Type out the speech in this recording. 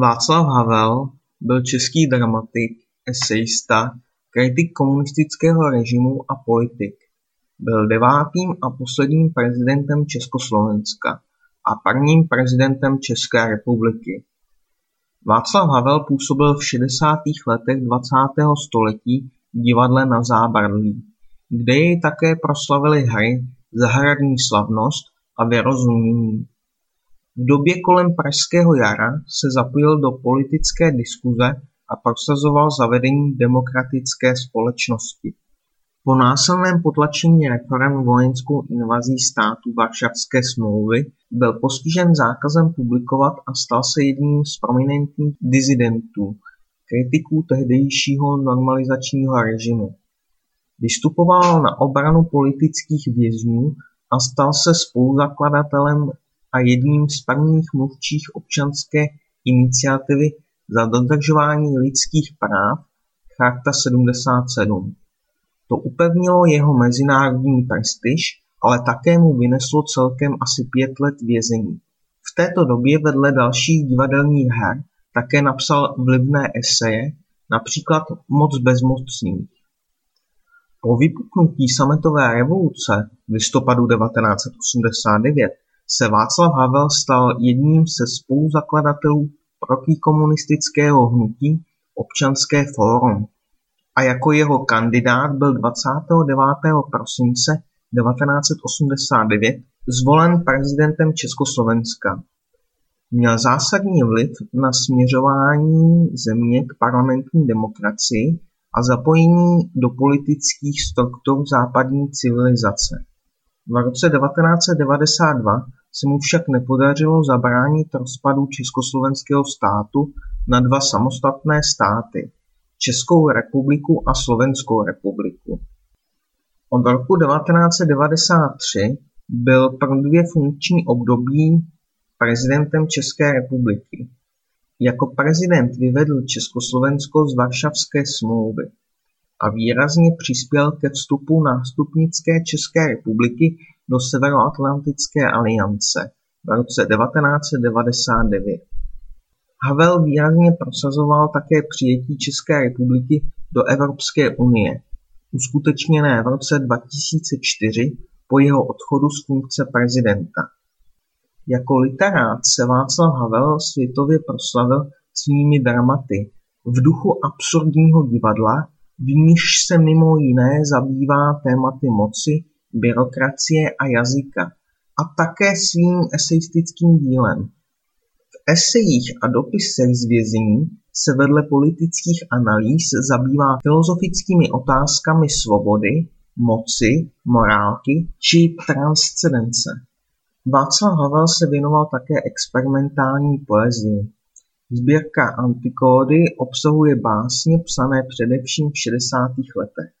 Václav Havel byl český dramatik, esejista, kritik komunistického režimu a politik. Byl devátým a posledním prezidentem Československa a prvním prezidentem České republiky. Václav Havel působil v šedesátých letech dvacátého století v divadle Na Zábradlí, kde jej také proslavily hry Zahradní slavnost a Vyrozumění. V době kolem Pražského jara se zapojil do politické diskuze a prosazoval zavedení demokratické společnosti. Po násilném potlačení reforem vojenskou invazí států Varšavské smlouvy byl postižen zákazem publikovat a stal se jedním z prominentních disidentů, kritiků tehdejšího normalizačního režimu. Vystupoval na obranu politických vězňů a stal se spoluzakladatelem a jedním z prvních mluvčích občanské iniciativy za dodržování lidských práv Charta 77. To upevnilo jeho mezinárodní prestiž, ale také mu vyneslo celkem asi pět let vězení. V této době vedle dalších divadelních her také napsal vlivné eseje, například Moc bezmocných. Po vypuknutí sametové revoluce v listopadu 1989 se Václav Havel stal jedním ze spoluzakladatelů protikomunistického hnutí Občanské fórum a jako jeho kandidát byl 29. prosince 1989 zvolen prezidentem Československa. Měl zásadní vliv na směřování země k parlamentní demokracii a zapojení do politických struktur západní civilizace. V roce 1992 se mu však nepodařilo zabránit rozpadu československého státu na dva samostatné státy, Českou republiku a Slovenskou republiku. Od roku 1993 byl pro dvě funkční období prezidentem České republiky. Jako prezident vyvedl Československo z Varšavské smlouvy a výrazně přispěl ke vstupu nástupnické České republiky do Severoatlantické aliance v roce 1999. Havel výrazně prosazoval také přijetí České republiky do Evropské unie, uskutečněné v roce 2004 po jeho odchodu z funkce prezidenta. Jako literát se Václav Havel světově proslavil svými dramaty v duchu absurdního divadla, v níž se mimo jiné zabývá tématy moci, byrokracie a jazyka a také svým eseistickým dílem. V esejích a dopisech z vězení se vedle politických analýz zabývá filozofickými otázkami svobody, moci, morálky či transcendence. Václav Havel se věnoval také experimentální poezii. Sbírka Antikódy obsahuje básně psané především v šedesátých letech.